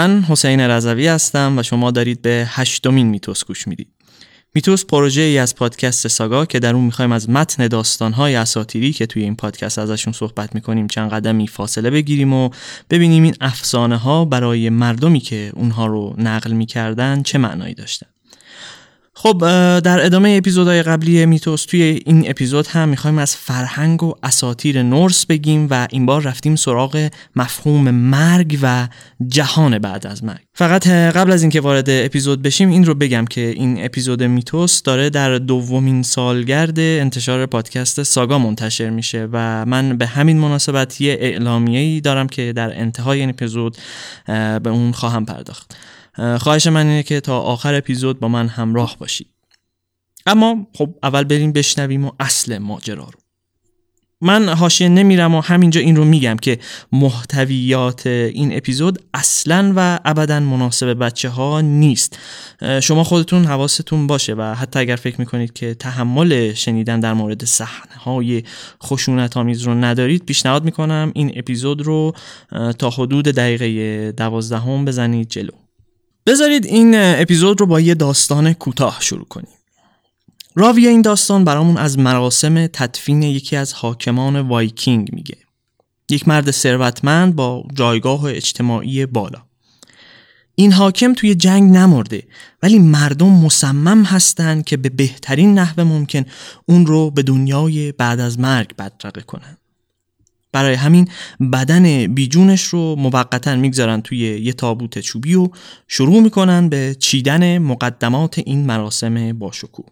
من حسین رضوی هستم و شما دارید به هشتمین میتوس گوش می‌دید. میتوس پروژه ای از پادکست ساگا که در اون می‌خوایم از متن داستانهای اساتیری که توی این پادکست ازشون صحبت می‌کنیم چند قدمی فاصله بگیریم و ببینیم این افسانه ها برای مردمی که اونها رو نقل می‌کردن چه معنایی داشتن. خب در ادامه اپیزودهای قبلی میتوس توی این اپیزود هم می‌خوایم از فرهنگ و اساتیر نورس بگیم و این بار رفتیم سراغ مفهوم مرگ و جهان بعد از مرگ. فقط قبل از اینکه وارد اپیزود بشیم این رو بگم که این اپیزود میتوس داره در دومین سالگرد انتشار پادکست ساگا منتشر میشه و من به همین مناسبت یه اعلامیه‌ای دارم که در انتهای این اپیزود به اون خواهم پرداخت. خواهش من اینه که تا آخر اپیزود با من همراه باشید. اما خب اول بریم بشنویم و اصل ماجرا رو. من حاشیه نمیرم و همینجا این رو میگم که محتویات این اپیزود اصلا و ابدا مناسب بچه ها نیست شما خودتون حواستون باشه و حتی اگر فکر می‌کنید که تحمل شنیدن در مورد صحنه های خشونت آمیز رو ندارید پیشنهاد می‌کنم این اپیزود رو تا حدود دقیقه دوازدهم بزنید جلو. بذارید این اپیزود رو با یه داستان کوتاه شروع کنیم. راوی این داستان برامون از مراسم تدفین یکی از حاکمان وایکینگ میگه. یک مرد ثروتمند با جایگاه اجتماعی بالا. این حاکم توی جنگ نمرده ولی مردم مصمم هستند که به بهترین نحو ممکن اون رو به دنیای بعد از مرگ بدرقه کنن. برای همین بدن بیجونش رو موقتا می‌گذارن توی یه تابوت چوبی و شروع می‌کنن به چیدن مقدمات این مراسم باشکوه.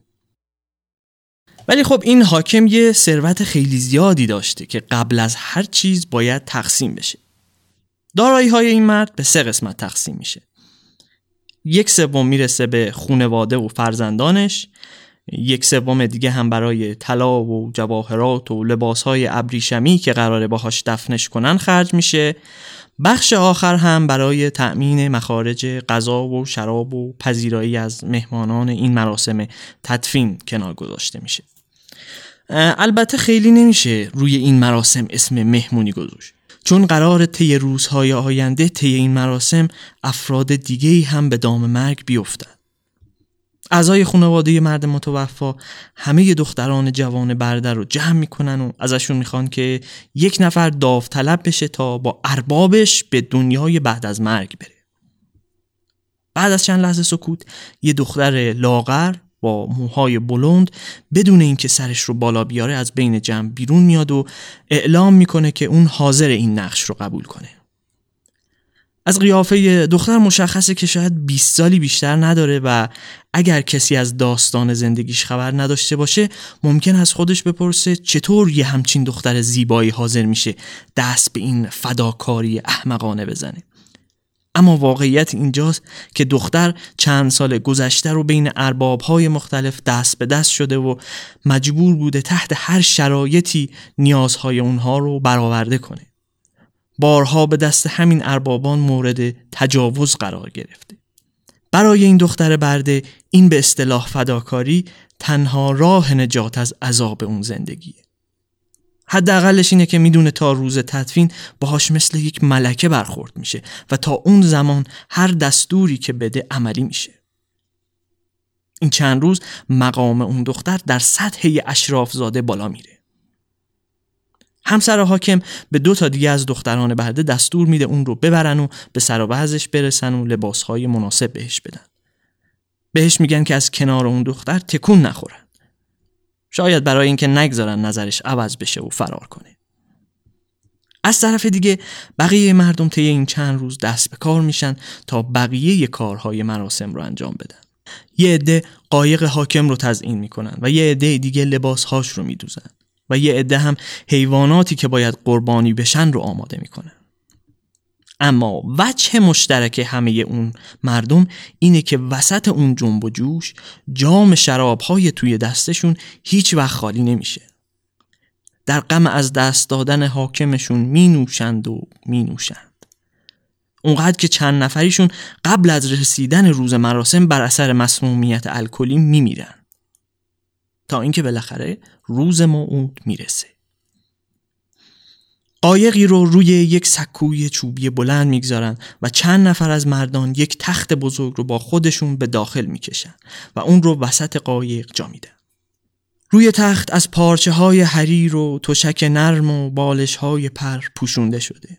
ولی خب این حاکم یه ثروت خیلی زیادی داشته که قبل از هر چیز باید تقسیم بشه. دارایی های این مرد به سه قسمت تقسیم میشه. یک سوم می‌رسه به خونواده و فرزندانش. یک سوم دیگه هم برای طلا و جواهرات و لباسهای ابریشمی که قراره باهاش دفنش کنن خرج میشه. بخش آخر هم برای تأمین مخارج غذا و شراب و پذیرایی از مهمانان این مراسم تدفین کنار گذاشته میشه. البته خیلی نمیشه روی این مراسم اسم مهمونی گذاشت. چون قرار طی روزهای آینده طی این مراسم افراد دیگه هم به دام مرگ بیفتن اعضای خانواده مرد متوفا همه دختران جوان برده رو جمع می‌کنن و ازشون می‌خوان که یک نفر داوطلب بشه تا با اربابش به دنیای بعد از مرگ بره. بعد از چند لحظه سکوت یه دختر لاغر با موهای بلند بدون اینکه سرش رو بالا بیاره از بین جمع بیرون میاد و اعلام می‌کنه که اون حاضر این نقش رو قبول کنه. از قیافه دختر مشخصه که شاید 20 سالی بیشتر نداره و اگر کسی از داستان زندگیش خبر نداشته باشه ممکن از خودش بپرسه چطور یه همچین دختر زیبایی حاضر میشه دست به این فداکاری احمقانه بزنه. اما واقعیت اینجاست که دختر چند سال گذشته رو بین اربابهای مختلف دست به دست شده و مجبور بوده تحت هر شرایطی نیازهای اونها رو برآورده کنه. بارها به دست همین اربابان مورد تجاوز قرار گرفته. برای این دختر برده این به اصطلاح فداکاری تنها راه نجات از عذاب اون زندگیه. حداقلش اینه که می‌دونه تا روز تدفین باهاش مثل یک ملکه برخورد میشه و تا اون زمان هر دستوری که بده عملی میشه. این چند روز مقام اون دختر در سطح اشراف زاده بالا میره. همسر حاکم به دو تا دیگه از دختران برده دستور میده اون رو ببرن و به سر و برسن و لباسهای مناسب بهش بدن. بهش میگن که از کنار اون دختر تکون نخورن. شاید برای اینکه نگذارن نظرش عوض بشه و فرار کنه. از طرف دیگه بقیه مردم طی این چند روز دست به کار میشن تا بقیه کارهای مراسم رو انجام بدن. یه عده قایق حاکم رو تزیین می‌کنن و یه عده دیگه لباسهاش رو میدوزن. و یه عده هم حیواناتی که باید قربانی بشن رو آماده می‌کنه. اما وجه مشترک همه اون مردم اینه که وسط اون جنب و جوش جام شراب های توی دستشون هیچ وقت خالی نمیشه. در غم از دست دادن حاکمشون می نوشند و می نوشند اونقدر که چند نفریشون قبل از رسیدن روز مراسم بر اثر مسمومیت الکلی میمیرن. تا اینکه بالاخره روز موعود می‌رسه قایقی رو روی یک سکوی چوبی بلند می‌گذارن و چند نفر از مردان یک تخت بزرگ رو با خودشون به داخل می‌کشن و اون رو وسط قایق جا میدن. روی تخت از پارچه های حریر و تشک نرم و بالش های پر پوشونده شده.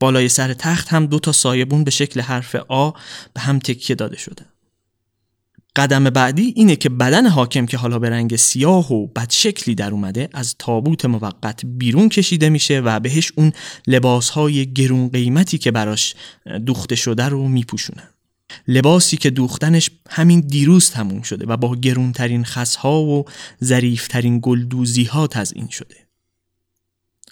بالای سر تخت هم دو تا سایبون به شکل حرف آ به هم تکیه داده شده. قدم بعدی اینه که بدن حاکم که حالا به رنگ سیاه و بدشکلی در اومده از تابوت موقت بیرون کشیده میشه و بهش اون لباسهای گرون قیمتی که براش دوخته شده رو میپوشونن. لباسی که دوختنش همین دیروز تموم شده و با گرونترین خسها و ظریفترین گلدوزی ها تزئین شده.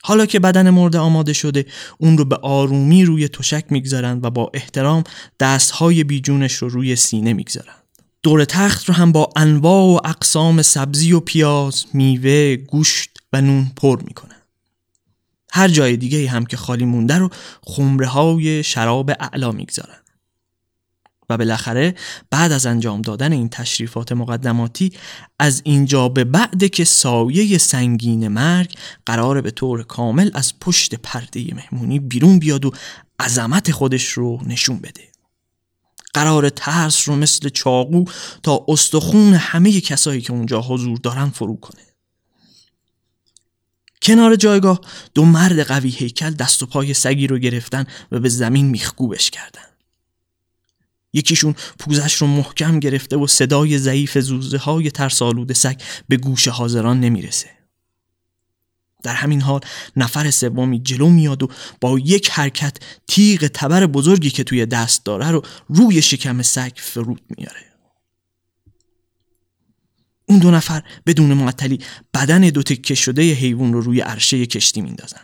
حالا که بدن مرده آماده شده اون رو به آرومی روی تشک می‌گذارن و با احترام دستهای بیجونش رو روی سینه می‌گذارن. دور تخت رو هم با انواع و اقسام سبزی و پیاز، میوه، گوشت و نون پر می‌کنن. هر جای دیگه هم که خالی مونده رو خمره های شراب اعلا می‌گذارن. و بالاخره بعد از انجام دادن این تشریفات مقدماتی از اینجا به بعد که سایه سنگین مرگ قرار به طور کامل از پشت پرده مهمونی بیرون بیاد و عظمت خودش رو نشون بده قرار ترس رو مثل چاقو تا استخون همه کسایی که اونجا حضور دارن فرو کنه. کنار جایگاه دو مرد قوی هیکل دست و پای سگی رو گرفتن و به زمین میخکوبش کردن. یکیشون پوزش رو محکم گرفته و صدای ضعیف زوزه های ترسالود سگ به گوش حاضران نمی‌رسه. در همین حال نفر سومی جلو میاد و با یک حرکت تیغ تبر بزرگی که توی دست داره رو روی شکم سگ فرود میاره. اون دو نفر بدون معطلی بدن دو تکه شده حیوان رو روی عرشه کشتی میندازن.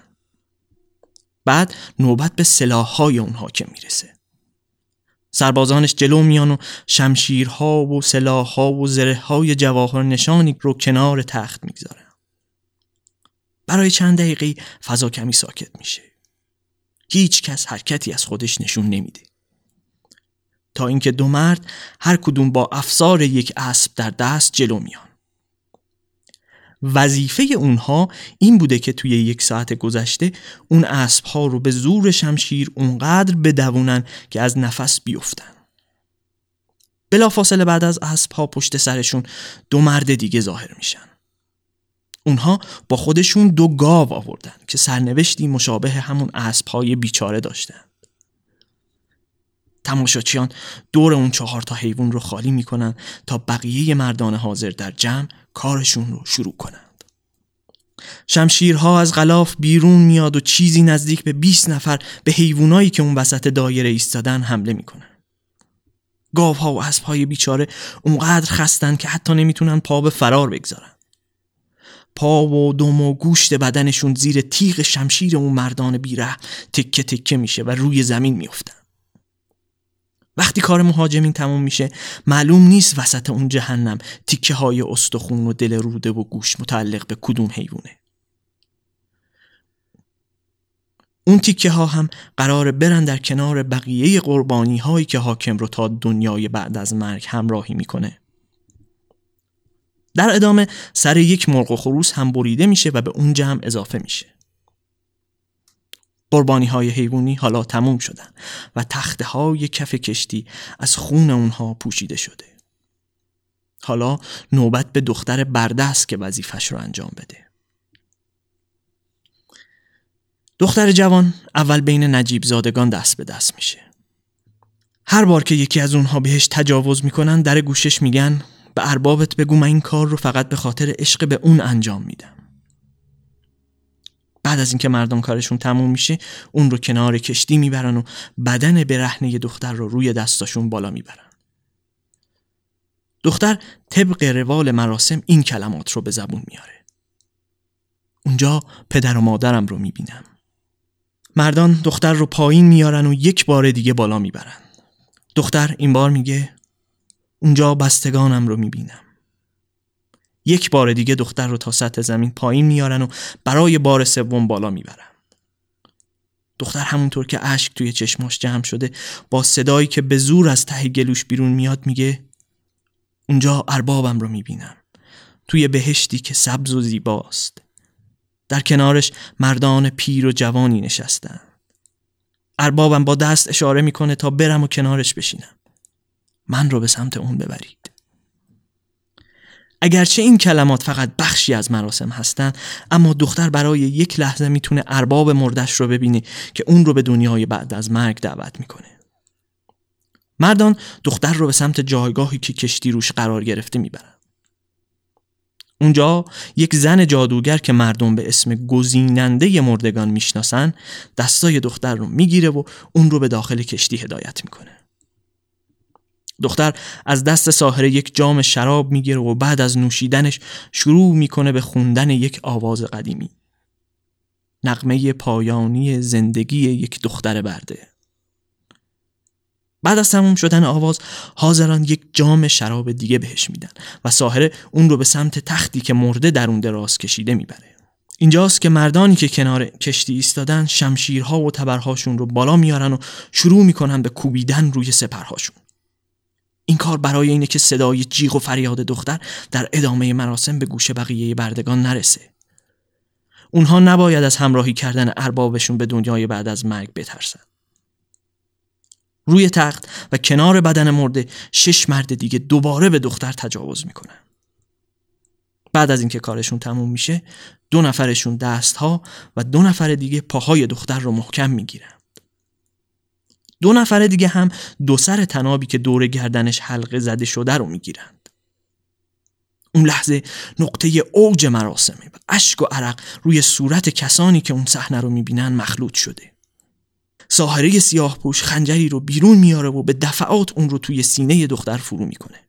بعد نوبت به سلاحهای اونها که می‌رسه. سربازانش جلو میان و شمشیرها و سلاحها و زره های جواهر نشانی رو کنار تخت می‌گذارن. برای چند دقیقه فضا کمی ساکت میشه. هیچ کس حرکتی از خودش نشون نمیده. تا اینکه دو مرد هر کدوم با افسار یک اسب در دست جلو میان. وظیفه اونها این بوده که توی یک ساعت گذشته اون اسب ها رو به زور شمشیر اونقدر بدوونن که از نفس بیفتن. بلافاصله بعد از اسب ها پشت سرشون دو مرد دیگه ظاهر میشن. اونها با خودشون دو گاو آوردن که سرنوشتی مشابه همون اسب های بیچاره داشتن. تماشاچیان دور اون چهار تا حیوان رو خالی می‌کنن تا بقیه مردان حاضر در جمع کارشون رو شروع کنند. شمشیرها از غلاف بیرون میاد و چیزی نزدیک به 20 نفر به حیوانایی که اون وسط دایره ایستادن حمله می‌کنن. گاوها و اسبهای بیچاره اونقدر خستن که حتی نمی‌تونن پا به فرار بگذارن. پا و دم و گوشت بدنشون زیر تیغ شمشیر اون مردان بیره تکه تکه میشه و روی زمین میفتن وقتی کار مهاجمین تموم میشه معلوم نیست وسط اون جهنم تیکه های استخون و دل روده و گوش متعلق به کدوم حیوانه. اون تیکه ها هم قرار برن در کنار بقیه قربانی هایی که حاکم رو تا دنیای بعد از مرگ همراهی می‌کنه. در ادامه سر یک مرغ و خروس هم بریده میشه و به اون جمع اضافه میشه قربانی های حیوانی حالا تموم شدن و تخته های کف کشتی از خون اونها پوشیده شده. حالا نوبت به دختر برده است که وظیفش رو انجام بده. دختر جوان اول بین نجیب زادگان دست به دست میشه. هر بار که یکی از اونها بهش تجاوز می‌کنن در گوشش میگن به اربابت بگو من این کار رو فقط به خاطر عشق به اون انجام میدم. بعد از اینکه مردم کارشون تموم میشه اون رو کنار کشتی می‌برن و بدن برهنه دختر رو روی دستاشون بالا می‌برن. دختر طبق روال مراسم این کلمات رو به زبون میاره. اونجا پدر و مادرم رو می‌بینم. مردان دختر رو پایین میارن و یک بار دیگه بالا می‌برن. دختر این بار میگه اونجا بستگانم رو می‌بینم. یک بار دیگه دختر رو تا سطح زمین پایین میارن و برای بار سوم بالا می‌برن. دختر همونطور که اشک توی چشماش جمع شده با صدایی که به زور از ته گلوش بیرون میاد میگه اونجا اربابم رو می‌بینم. توی بهشتی که سبز و زیباست. در کنارش مردان پیر و جوانی نشستن. اربابم با دست اشاره می‌کنه تا برم و کنارش بشینم. من رو به سمت اون ببرید. اگرچه این کلمات فقط بخشی از مراسم هستند اما دختر برای یک لحظه می‌تونه ارباب مردش رو ببینه که اون رو به دنیای بعد از مرگ دعوت می‌کنه. مردان دختر رو به سمت جایگاهی که کشتی روش قرار گرفته می‌برن اونجا یک زن جادوگر که مردم به اسم گزیننده مردگان می‌شناسن دستای دختر رو می‌گیره و اون رو به داخل کشتی هدایت می‌کنه. دختر از دست ساحره یک جام شراب می‌گیره و بعد از نوشیدنش شروع می‌کنه به خوندن یک آواز قدیمی. نقمه پایانی زندگی یک دختر برده. بعد از تموم شدن آواز حاضران یک جام شراب دیگه بهش میدن و ساحره اون رو به سمت تختی که مرده در اون دراز کشیده می‌بره. اینجاست که مردانی که کنار کشتی ایستادن شمشیرها و تبرهاشون رو بالا میارن و شروع می‌کنن به کوبیدن روی سپرهاشون. این کار برای اینه که صدای جیغ و فریاد دختر در ادامه مراسم به گوش بقیه بردگان نرسه. اونها نباید از همراهی کردن اربابشون به دنیای بعد از مرگ بترسن روی تخت و کنار بدن مرده شش مرد دیگه دوباره به دختر تجاوز می‌کنن. بعد از اینکه کارشون تموم میشه دو نفرشون دستها و دو نفر دیگه پاهای دختر رو محکم می‌گیرن. دو نفر دیگه هم دو سر تنابی که دور گردنش حلقه زده شده رو می‌گیرند. اون لحظه نقطه اوج مراسمه و اشک و عرق روی صورت کسانی که اون صحنه رو می‌بینن مخلوط شده. ساحره سیاه پوش خنجری رو بیرون میاره و به دفعات اون رو توی سینه دختر فرو می‌کنه.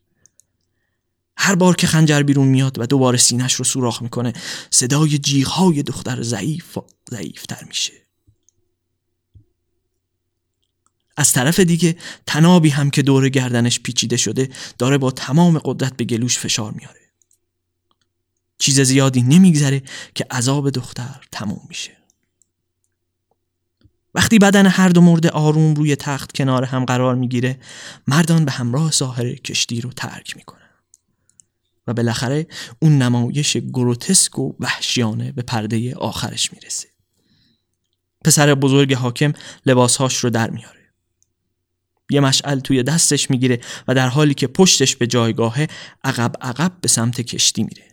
هر بار که خنجر بیرون میاد و دوباره سینش رو سوراخ می‌کنه صدای جیغهای دختر ضعیف و ضعیفتر میشه. از طرف دیگه تنابی هم که دور گردنش پیچیده شده داره با تمام قدرت به گلوش فشار میاره. چیز زیادی نمیگذره که عذاب دختر تموم میشه. وقتی بدن هر دو مرد آروم روی تخت کنار هم قرار می‌گیره مردان به همراه ساحر کشتی رو ترک می‌کنن. و بالاخره اون نمایش گروتسک و وحشیانه به پرده آخرش می‌رسه. پسر بزرگ حاکم لباسهاش رو در میاره. یه مشعل توی دستش می‌گیره و در حالی که پشتش به جایگاهه عقب عقب به سمت کشتی میره.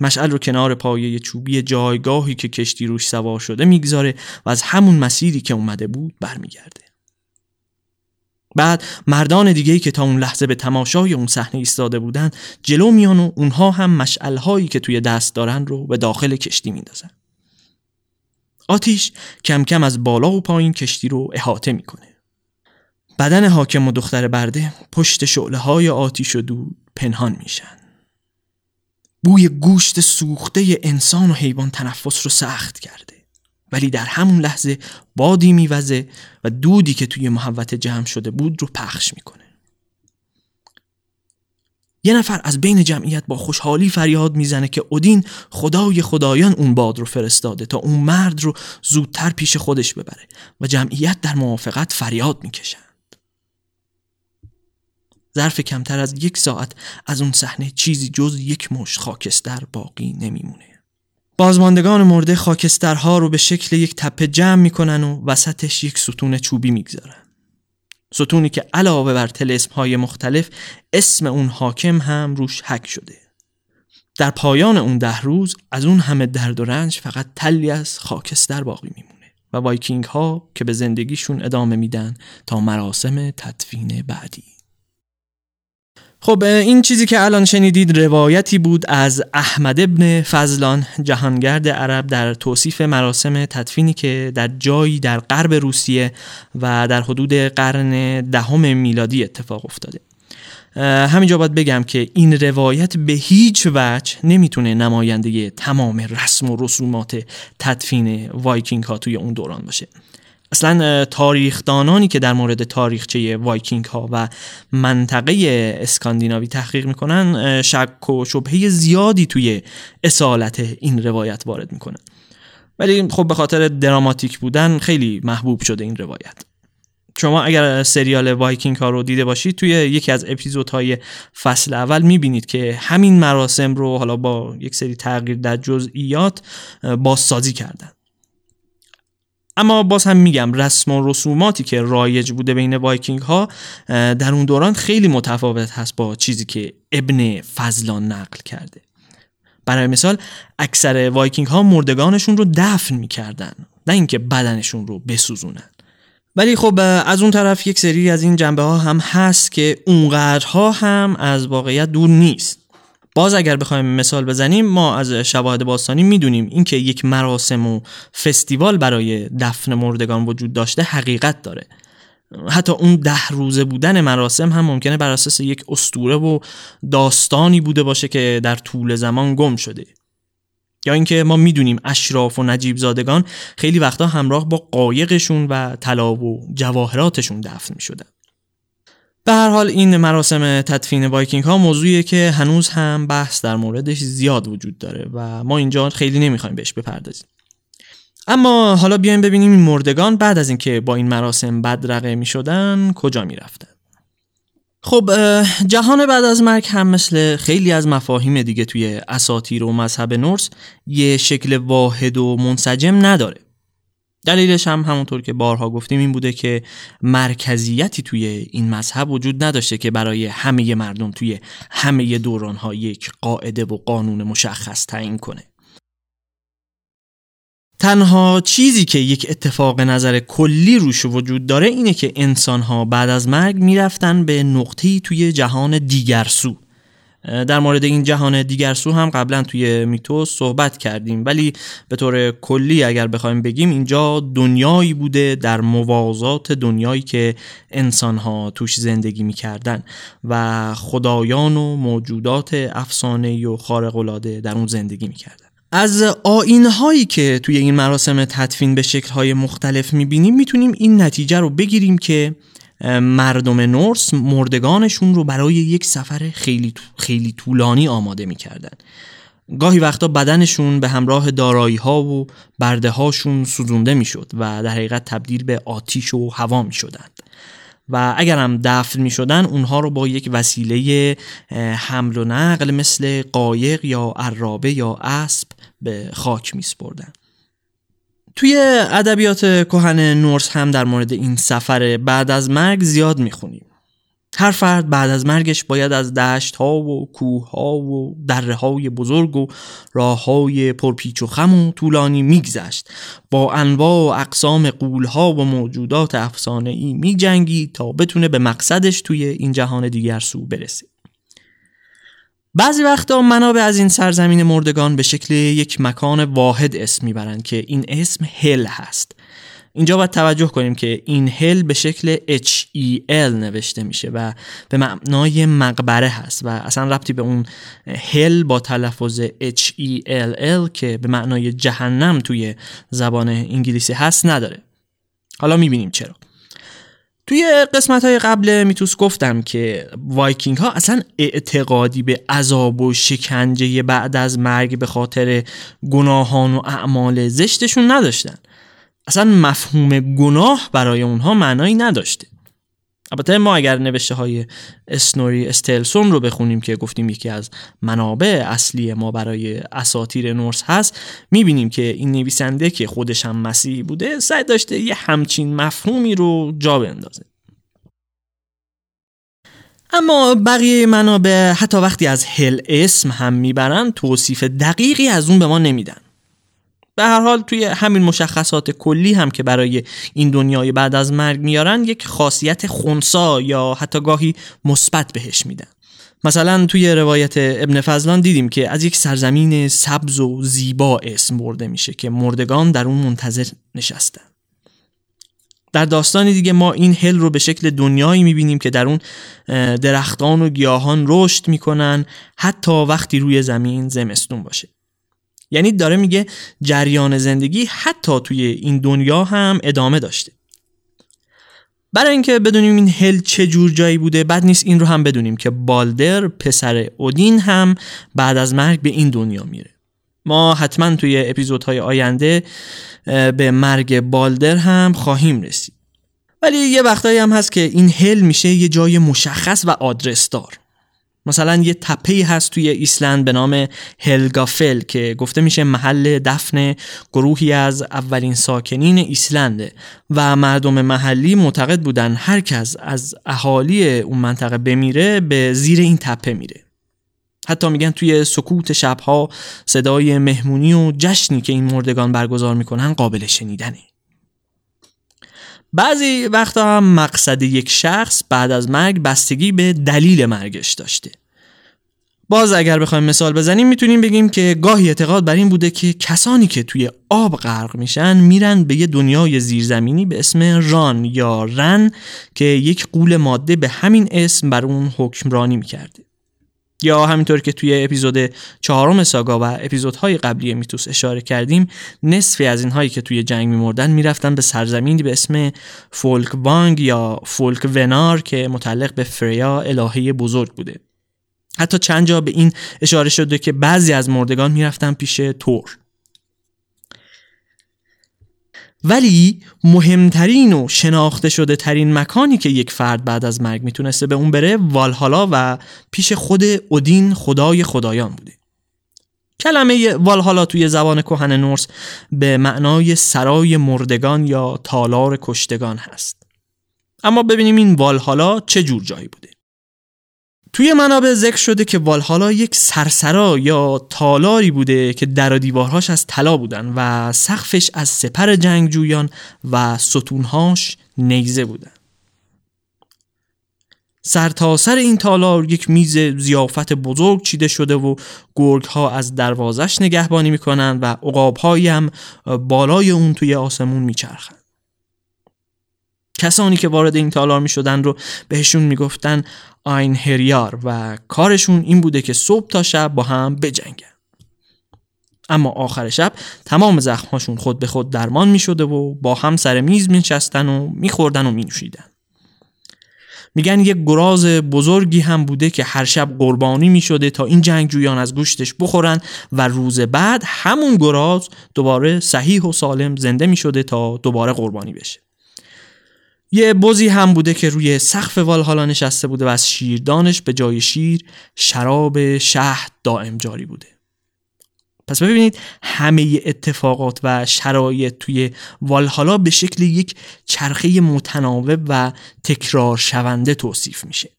مشعل رو کنار پایه چوبی جایگاهی که کشتی روش سوار شده می‌گذاره و از همون مسیری که اومده بود برمیگرده. بعد مردان دیگهی که تا اون لحظه به تماشای اون صحنه ایستاده بودن جلو میان و اونها هم مشعل که توی دست دارن رو به داخل کشتی میندازن. آتیش کم کم از بالا و پایین کشتی رو احاطه می‌کنه. بدن حاکم و دختر برده پشت شعله های آتیش و دود پنهان میشن. بوی گوشت سوخته انسان و حیوان تنفس رو سخت کرده. ولی در همون لحظه بادی میوزه و دودی که توی محوت جمع شده بود رو پخش می‌کنه. یه نفر از بین جمعیت با خوشحالی فریاد می‌زنه که اودین خدای خدایان اون باد رو فرستاده تا اون مرد رو زودتر پیش خودش ببره و جمعیت در موافقت فریاد می‌کشند. ظرف کمتر از یک ساعت از اون صحنه چیزی جز یک مش خاکستر باقی نمیمونه. بازماندگان مرده خاکسترها رو به شکل یک تپه جمع می‌کنن و وسطش یک ستون چوبی می‌گذارن. ستونی که علاوه بر طلسم های مختلف اسم اون حاکم هم روش حک شده. در پایان اون ده روز از اون همه درد و رنج فقط تلی از خاکستر باقی میمونه و وایکینگ ها که به زندگیشون ادامه میدن تا مراسم تدفین بعدی. خب این چیزی که الان شنیدید روایتی بود از احمد ابن فضلان جهانگرد عرب در توصیف مراسم تدفینی که در جایی در غرب روسیه و در حدود قرن دهم میلادی اتفاق افتاده. همینجا باید بگم که این روایت به هیچ وجه نمی‌تونه نماینده تمام رسم و رسومات تدفین وایکینگ ها توی اون دوران باشه. اصلا تاریخدانانی که در مورد تاریخچه وایکینگ ها و منطقه اسکاندیناوی تحقیق می‌کنن شک و شبهه زیادی توی اصالت این روایت وارد می‌کنن. ولی خب به خاطر دراماتیک بودن خیلی محبوب شده این روایت. شما اگر سریال وایکینگ ها رو دیده باشید توی یکی از اپیزودهای فصل اول می‌بینید که همین مراسم رو حالا با یک سری تغییر در جزئیات بازسازی کردن. اما باز هم میگم رسم و رسوماتی که رایج بوده بین وایکینگ ها در اون دوران خیلی متفاوت هست با چیزی که ابن فضلان نقل کرده. برای مثال اکثر وایکینگ ها مردگانشون رو دفن می‌کردن نه اینکه بدنشون رو بسوزونن. ولی خب از اون طرف یک سری از این جنبه ها هم هست که اونقدرها هم از واقعیت دور نیست. باز اگر بخوایم مثال بزنیم ما از شواهد باستانی می‌دونیم اینکه یک مراسم و فستیوال برای دفن مردگان وجود داشته حقیقت داره. حتی اون ده روزه بودن مراسم هم ممکنه بر اساس یک استوره و داستانی بوده باشه که در طول زمان گم شده. یا اینکه ما می‌دونیم اشراف و نجیب زادگان خیلی وقتا همراه با قایقشون و طلا و جواهراتشون دفن می‌شدن. به هر حال این مراسم تدفین وایکینگ ها موضوعیه که هنوز هم بحث در موردش زیاد وجود داره و ما اینجا خیلی نمی‌خوایم بهش بپردازیم. اما حالا بیایم ببینیم این مردگان بعد از اینکه با این مراسم بدرقه می شدن کجا می رفتن خب جهان بعد از مرگ هم مثل خیلی از مفاهیم دیگه توی اساتیر و مذهب نورس یه شکل واحد و منسجم نداره. دلیلش هم همونطور که بارها گفتیم این بوده که مرکزیتی توی این مذهب وجود نداشته که برای همه مردم توی همه دورانها یک قاعده و قانون مشخص تعیین کنه. تنها چیزی که یک اتفاق نظر کلی روش وجود داره اینه که انسانها بعد از مرگ می‌رفتن به نقطه‌ای توی جهان دیگر سو. در مورد این جهان دیگر سو هم قبلا توی میتوس صحبت کردیم. ولی به طور کلی اگر بخوایم بگیم اینجا دنیایی بوده در موازات دنیایی که انسانها توش زندگی می‌کردن و خدایان و موجودات افسانه و خارق‌العاده در اون زندگی می‌کردن. از آینهایی که توی این مراسم تدفین به شکلهای مختلف می‌بینیم می‌تونیم این نتیجه رو بگیریم که مردم نورس مردگانشون رو برای یک سفر خیلی, خیلی طولانی آماده می‌کردن گاهی وقتا بدنشون به همراه دارایی ها و برده هاشون سوزونده می‌شد و در حقیقت تبدیل به آتیش و هوا می شدند و اگر هم دفن می شدن اونها رو با یک وسیله حمل و نقل مثل قایق یا عرابه یا اسب به خاک می سپردن. توی ادبیات کهن نورس هم در مورد این سفر بعد از مرگ زیاد می‌خونیم. هر فرد بعد از مرگش باید از دشت ها و کوه ها و دره های بزرگ و راه های پرپیچ و خم و طولانی میگذشت. با انواع و اقسام قول ها و موجودات افسانه ای می جنگی تا بتونه به مقصدش توی این جهان دیگر سو برسه. بعضی وقتا منابع از این سرزمین مردگان به شکل یک مکان واحد اسم می‌برند که این اسم هل هست. اینجا باید توجه کنیم که این هل به شکل H-E-L نوشته میشه و به معنای مقبره هست و اصلا ربطی به اون هل با تلفظ H-E-L-L که به معنای جهنم توی زبان انگلیسی هست نداره. حالا می‌بینیم چرا. توی قسمت های قبل میتوس گفتم که وایکینگ ها اصلا اعتقادی به عذاب و شکنجه بعد از مرگ به خاطر گناهان و اعمال زشتشون نداشتن. اصلا مفهوم گناه برای اونها معنایی نداشته. البته ما اگر نوشته های اسنوری استلسون رو بخونیم که گفتیم یکی از منابع اصلی ما برای اساتیر نورس هست می‌بینیم که این نویسنده که خودش هم مسیحی بوده سعی داشته یه همچین مفهومی رو جا بندازه. اما بقیه منابع حتی وقتی از هل اسم هم می‌برن توصیف دقیقی از اون به ما نمیدن. به هر حال توی همین مشخصات کلی هم که برای این دنیای بعد از مرگ میارن یک خاصیت خونسا یا حتی گاهی مثبت بهش میدن. مثلا توی روایت ابن فضلان دیدیم که از یک سرزمین سبز و زیبا اسم برده میشه که مردگان در اون منتظر نشستن. در داستان دیگه ما این هل رو به شکل دنیایی می‌بینیم که در اون درختان و گیاهان رشد می‌کنن حتی وقتی روی زمین زمستون باشه. یعنی داره میگه جریان زندگی حتی توی این دنیا هم ادامه داشته. برای اینکه بدونیم این هل چه جور جایی بوده بد نیست این رو هم بدونیم که بالدر پسر اودین هم بعد از مرگ به این دنیا میره. ما حتما توی اپیزودهای آینده به مرگ بالدر هم خواهیم رسید. ولی یه وقتایی هم هست که این هل میشه یه جای مشخص و آدرسدار مثلا یه تپه هست توی ایسلند به نام هلگافل که گفته میشه محل دفن گروهی از اولین ساکنین ایسلنده و مردم محلی معتقد بودن هر کس از اهالی اون منطقه بمیره به زیر این تپه میره. حتی میگن توی سکوت شبها صدای مهمونی و جشنی که این مردگان برگزار می‌کنن قابل شنیدنه. بعضی وقتا هم مقصد یک شخص بعد از مرگ بستگی به دلیل مرگش داشته. باز اگر بخوایم مثال بزنیم می‌تونیم بگیم که گاهی اعتقاد بر این بوده که کسانی که توی آب غرق میشن میرن به یه دنیای زیرزمینی به اسم ران یا رن که یک قول ماده به همین اسم بر اون حکمرانی می‌کرده. یا همینطور که توی اپیزود چهارم ساگا و اپیزودهای قبلی میتوس اشاره کردیم نصفی از اینهایی که توی جنگ میمردن می‌رفتن به سرزمینی به اسم فولک وانگ یا فولک ونار که متعلق به فریا الهه بزرگ بوده. حتی چند جا به این اشاره شده که بعضی از مردگان می‌رفتن پیش تور. ولی مهمترین و شناخته شده ترین مکانی که یک فرد بعد از مرگ می‌تونسته به اون بره والهالا و پیش خود اودین خدای خدایان بوده. کلمه والهالا توی زبان کهن نورس به معنای سرای مردگان یا تالار کشتگان هست. اما ببینیم این والهالا چه جور جایی بوده. توی منابع ذکر شده که والهالا یک سرسرا یا تالاری بوده که در دیوارهاش از طلا بودن و سقفش از سپر جنگجویان و ستونهاش نیزه بودن. سرتاسر سر این تالار یک میز زیافت بزرگ چیده شده و گرگ ها از دروازش نگهبانی می‌کنن و عقاب هم بالای اون توی آسمون میچرخن. کسانی که وارد این تالار می شدن رو بهشون می‌گفتن آین هریار و کارشون این بوده که صبح تا شب با هم بجنگن اما آخر شب تمام زخمهاشون خود به خود درمان می شده و با هم سر میز می نشستن و می خوردن و می نوشیدن. میگن یک گراز بزرگی هم بوده که هر شب قربانی می شده تا این جنگجویان از گوشتش بخورن و روز بعد همون گراز دوباره صحیح و سالم زنده می شده تا دوباره قربانی بشه. یه بزی هم بوده که روی سقف والهالا نشسته بوده و از شیردانش به جای شیر شراب شهد دائم جاری بوده. پس ببینید همه اتفاقات و شرایط توی والهالا به شکل یک چرخه متناوب و تکرار شونده توصیف میشه.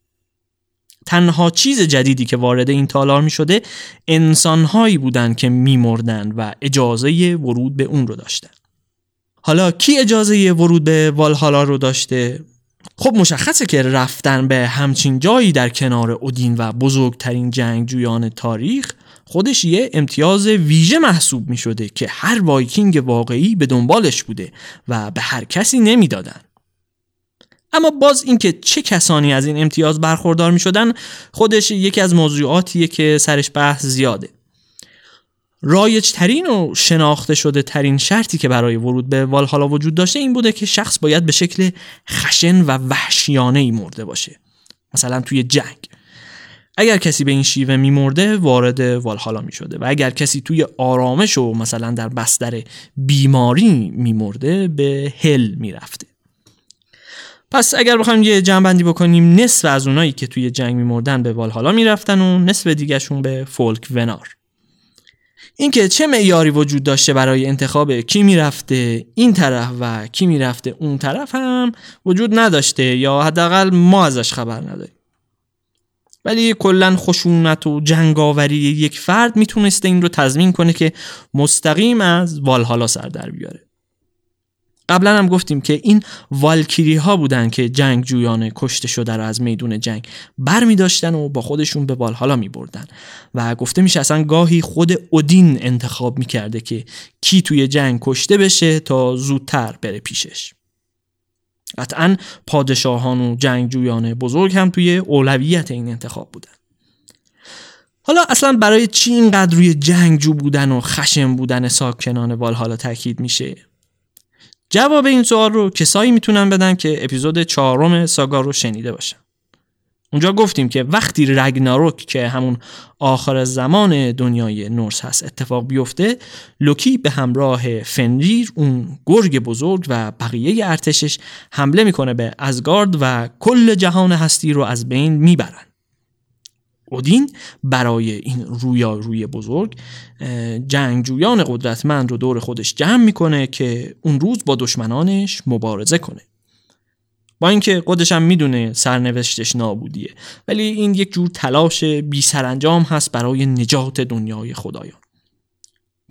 تنها چیز جدیدی که وارد این تالار می شده انسانهایی بودند که میمردن و اجازه ورود به اون رو داشتن. حالا کی اجازه ورود به والهالا رو داشته خب مشخصه که رفتن به همچین جایی در کنار اودین و بزرگترین جنگجویان تاریخ خودش یه امتیاز ویژه محسوب می شده که هر وایکینگ واقعی به دنبالش بوده و به هر کسی نمی‌دادن. اما باز اینکه چه کسانی از این امتیاز برخوردار می شدن خودش یکی از موضوعاتیه که سرش بحث زیاده رایج ترین و شناخته شده ترین شرطی که برای ورود به والهالا وجود داشته این بوده که شخص باید به شکل خشن و وحشیانه ای مرده باشه. مثلا توی جنگ. اگر کسی به این شیوه میمرده وارد والهالا می شده و اگر کسی توی آرامش و مثلا در بستر بیماری میمرده به هل می‌رفته. پس اگر بخوایم یه جنبندی بکنیم نصف از اونایی که توی جنگ میمردن به والهالا می‌رفتن و نصف دیگهشون به فولک ونار اینکه چه معیاری وجود داشته برای انتخاب کی می‌رفته این طرف و کی می‌رفته اون طرف هم وجود نداشته یا حداقل ما ازش خبر نداریم. ولی کلا خشونت و جنگاوری یک فرد می‌تونسته این رو تضمین کنه که مستقیم از والهالا سر در بیاره. قبلا هم گفتیم که این والکیری ها بودن که جنگ جویان کشته شده رو از میدون جنگ بر می داشتن و با خودشون به والهالا می بردن و گفته میشه اصلا گاهی خود اودین انتخاب می کرده که کی توی جنگ کشته بشه تا زودتر بره پیشش. قطعا پادشاهان و جنگجویان بزرگ هم توی اولویت این انتخاب بودن. حالا اصلا برای چی اینقدر روی جنگجو بودن و خشم بودن ساکنان والهالا تاکید میشه؟ جواب این سوال رو کسایی می‌تونن بدن که اپیزود چهارم ساگا رو شنیده باشن. اونجا گفتیم که وقتی رگناروک که همون آخر زمان دنیای نورس هست اتفاق بیفته لوکی به همراه فنریر اون گرگ بزرگ و بقیه ارتشش حمله می‌کنه به ازگارد و کل جهان هستی رو از بین می‌برن. اودین برای این رویا روی بزرگ جنگجویان قدرتمند رو دور خودش جمع می‌کنه که اون روز با دشمنانش مبارزه کنه. با اینکه خودش هم می‌دونه سرنوشتش نابودیه. ولی این یک جور تلاش بی سرانجام هست برای نجات دنیای خدایان.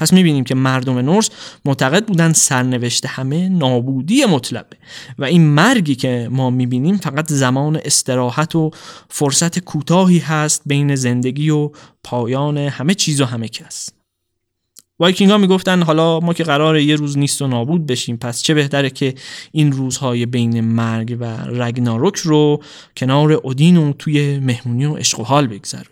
پس می‌بینیم که مردم نورس معتقد بودن سرنوشت همه نابودی مطلقه و این مرگی که ما می‌بینیم فقط زمان استراحت و فرصت کوتاهی هست بین زندگی و پایان همه چیز و همه کس. وایکینگ ها می‌گفتن حالا ما که قرار یه روز نیست و نابود بشیم پس چه بهتره که این روزهای بین مرگ و رگناروک رو کنار اودین و توی مهمونی و عشق و حال بگذرونیم.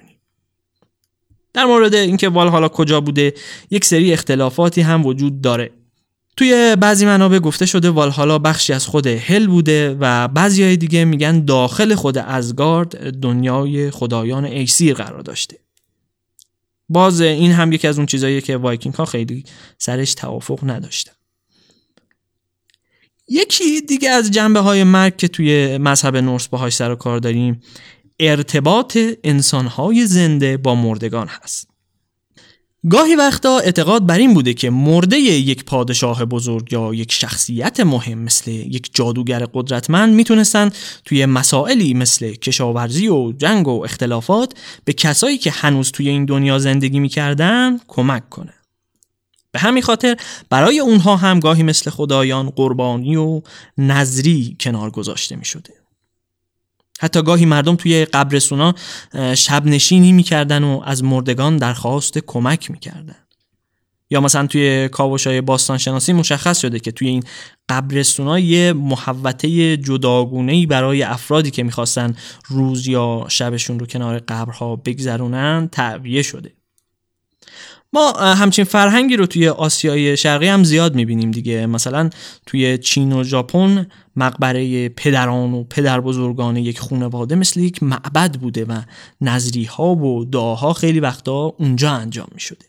در مورد اینکه والهالا کجا بوده یک سری اختلافاتی هم وجود داره. توی بعضی منابع گفته شده والهالا بخشی از خود هل بوده و بعضی های دیگه میگن داخل خود آزگارد دنیای خدایان ایسیر قرار داشته. باز این هم یکی از اون چیزاییه که وایکینگ ها خیلی سرش توافق نداشتن. یکی دیگه از جنبه های مرگ که توی مذهب نورس باهاش سر و کار داریم ارتباط انسان های زنده با مردگان هست گاهی وقتا اعتقاد بر این بوده که مرده یک پادشاه بزرگ یا یک شخصیت مهم مثل یک جادوگر قدرتمند می‌تونستن توی مسائلی مثل کشاورزی و جنگ و اختلافات به کسایی که هنوز توی این دنیا زندگی می‌کردن کمک کنه. به همین خاطر برای اونها هم گاهی مثل خدایان قربانی و نظری کنار گذاشته می شده. حتی گاهی مردم توی قبرسونا شب نشینی می‌کردن و از مردگان درخواست کمک می‌کردن. یا مثلا توی کاوشای باستان مشخص شده که توی این قبرستونا یه محوطه جداگونه برای افرادی که می‌خواستن روز یا شبشون رو کنار قبرها بگذرونن تعویه شده. ما همچین فرهنگی رو توی آسیای شرقی هم زیاد می‌بینیم دیگه مثلا توی چین و ژاپن مقبره پدران و پدر بزرگان یک خانواده مثل یک معبد بوده و نظری ها و دعاها خیلی وقتا اونجا انجام می شده.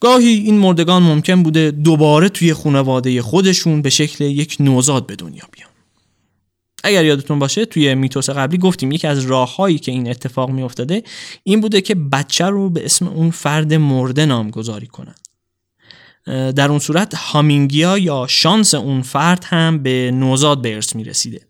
گاهی این مردگان ممکن بوده دوباره توی خانواده خودشون به شکل یک نوزاد به دنیا بیان. اگر یادتون باشه توی میتوس قبلی گفتیم یکی از راههایی که این اتفاق می افتاده این بوده که بچه رو به اسم اون فرد مرده نامگذاری کنن. در اون صورت هامینگیا یا شانس اون فرد هم به نوزاد به ارث می‌رسیده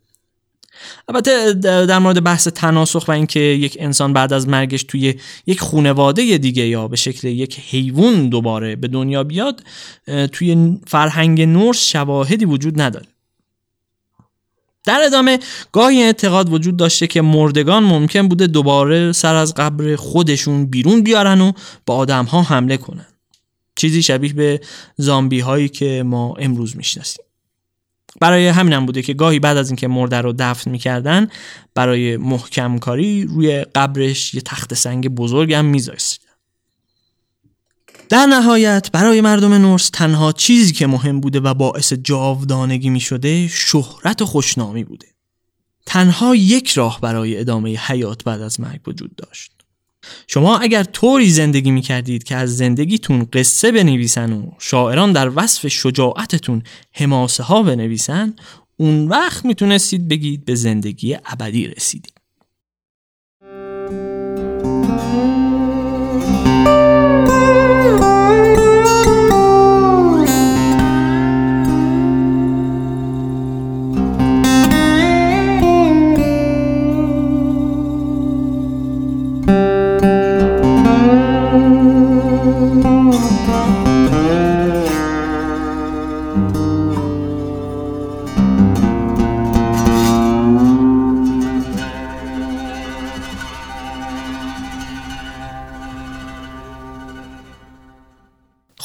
البته در مورد بحث تناسخ و اینکه یک انسان بعد از مرگش توی یک خونواده دیگه یا به شکل یک حیوان دوباره به دنیا بیاد توی فرهنگ نورس شواهدی وجود نداره در ادامه گاهی اعتقاد وجود داشته که مردگان ممکن بوده دوباره سر از قبر خودشون بیرون بیارن و با آدم ها حمله کنن. چیزی شبیه به زامبی هایی که ما امروز می‌شناسیم. برای همینم بوده که گاهی بعد از اینکه مرده رو دفن می‌کردن برای محکم کاری روی قبرش یه تخت سنگ بزرگ هم میذاشت در نهایت برای مردم نورس تنها چیزی که مهم بوده و باعث جاودانگی می شده شهرت و خوشنامی بوده. تنها یک راه برای ادامه حیات بعد از مرگ وجود داشت. شما اگر طوری زندگی می کردید که از زندگیتون قصه بنویسن و شاعران در وصف شجاعتتون حماسه ها بنویسن اون وقت می‌تونستید بگید به زندگی ابدی رسیدید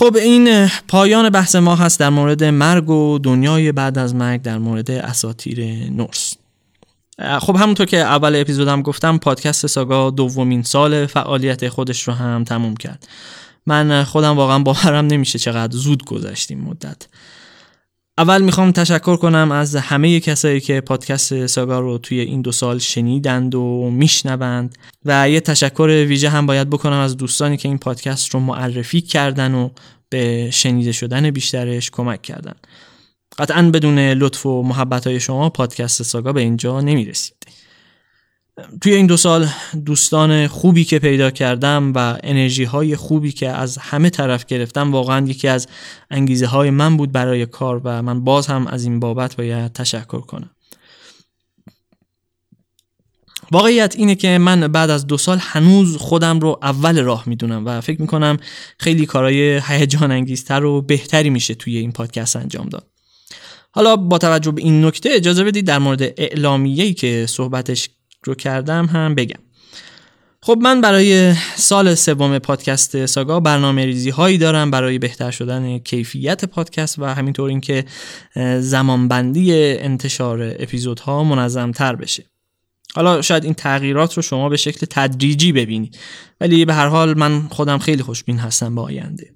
خب این پایان بحث ما هست در مورد مرگ و دنیای بعد از مرگ در مورد اساتیر نورس. خب همونطور که اول اپیزودم گفتم پادکست ساگا دومین سال فعالیت خودش رو هم تموم کرد. من خودم واقعا باورم نمیشه چقدر زود گذشتیم مدت. اول می‌خوام تشکر کنم از همه کسایی که پادکست ساگا رو توی این دو سال شنیدند و میشنوند و یه تشکر ویژه هم باید بکنم از دوستانی که این پادکست رو معرفی کردن و به شنیده شدن بیشترش کمک کردن. قطعا بدون لطف و محبت های شما پادکست ساگا به اینجا نمی‌رسید. توی این دو سال دوستان خوبی که پیدا کردم و انرژی های خوبی که از همه طرف گرفتم واقعا یکی از انگیزه های من بود برای کار و من باز هم از این بابت باید تشکر کنم. واقعیت اینه که من بعد از دو سال هنوز خودم رو اول راه می‌دونم و فکر می‌کنم خیلی کارهای هیجان انگیزتر و بهتری میشه توی این پادکست انجام داد. حالا با توجه به این نکته اجازه بدید در مورد اعلامیه‌ای که صحبتش رو کردم هم بگم. خب من برای سال سوم پادکست ساگا برنامه ریزی هایی دارم برای بهتر شدن کیفیت پادکست و همینطور اینکه زمانبندی انتشار اپیزودها منظم تر بشه. حالا شاید این تغییرات رو شما به شکل تدریجی ببینید. ولی به هر حال من خودم خیلی خوشبین هستم به آینده.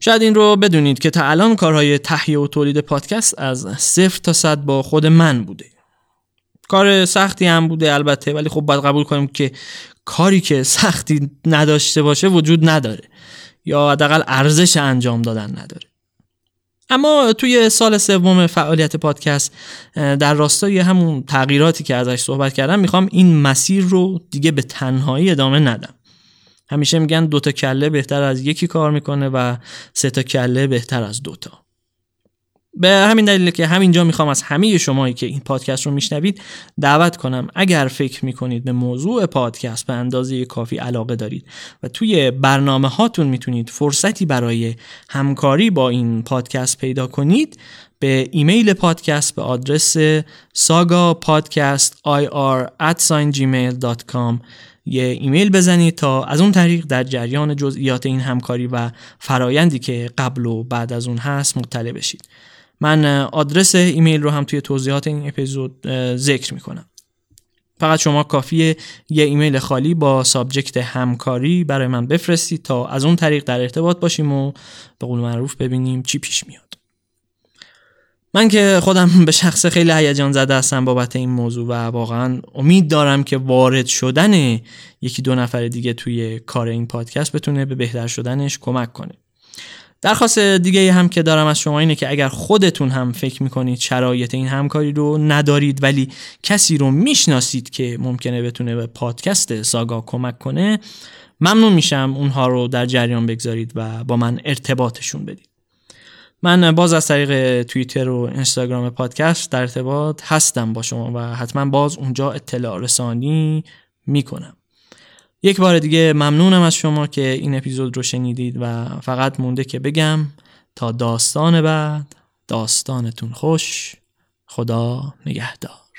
شاید این رو بدونید که تا الان کارهای تهیه و تولید پادکست از صفر تا صد با خود من بوده. کار سختی هم بوده البته ولی خب باید قبول کنیم که کاری که سختی نداشته باشه وجود نداره یا حداقل ارزش انجام دادن نداره. اما توی سال سوم فعالیت پادکست در راستای همون تغییراتی که ازش صحبت کردم می‌خوام این مسیر رو دیگه به تنهایی ادامه ندم. همیشه میگن دوتا کله بهتر از یکی کار می‌کنه و سه تا کله بهتر از دوتا به همین دلیل که همینجا می‌خوام از همه شمایی که این پادکست رو میشنوید دعوت کنم اگر فکر می‌کنید به موضوع پادکست به اندازه کافی علاقه دارید و توی برنامه هاتون می‌تونید فرصتی برای همکاری با این پادکست پیدا کنید به ایمیل پادکست به آدرس saga podcast یه ایمیل بزنید تا از اون طریق در جریان جزئیات این همکاری و فرایندی که قبل و بعد از اون هست مطلع بشید. من آدرس ایمیل رو هم توی توضیحات این اپیزود ذکر می‌کنم. فقط شما کافیه یه ایمیل خالی با subject همکاری برای من بفرستید تا از اون طریق در ارتباط باشیم و به قول معروف ببینیم چی پیش میاد. من که خودم به شخص خیلی هیجان زده هستم بابت این موضوع و واقعا امید دارم که وارد شدن یکی دو نفر دیگه توی کار این پادکست بتونه به بهتر شدنش کمک کنه. درخواست دیگه هم که دارم از شما اینه که اگر خودتون هم فکر می‌کنید شرایط این همکاری رو ندارید ولی کسی رو می‌شناسید که ممکنه بتونه به پادکست ساگا کمک کنه ممنون میشم اونها رو در جریان بگذارید و با من ارتباطشون بدید. من باز از طریق توییتر و اینستاگرام پادکست در ارتباط هستم با شما و حتما باز اونجا اطلاع رسانی می‌کنم. یک بار دیگه ممنونم از شما که این اپیزود رو شنیدید و فقط مونده که بگم تا داستان بعد داستانتون خوش خدا نگهدار.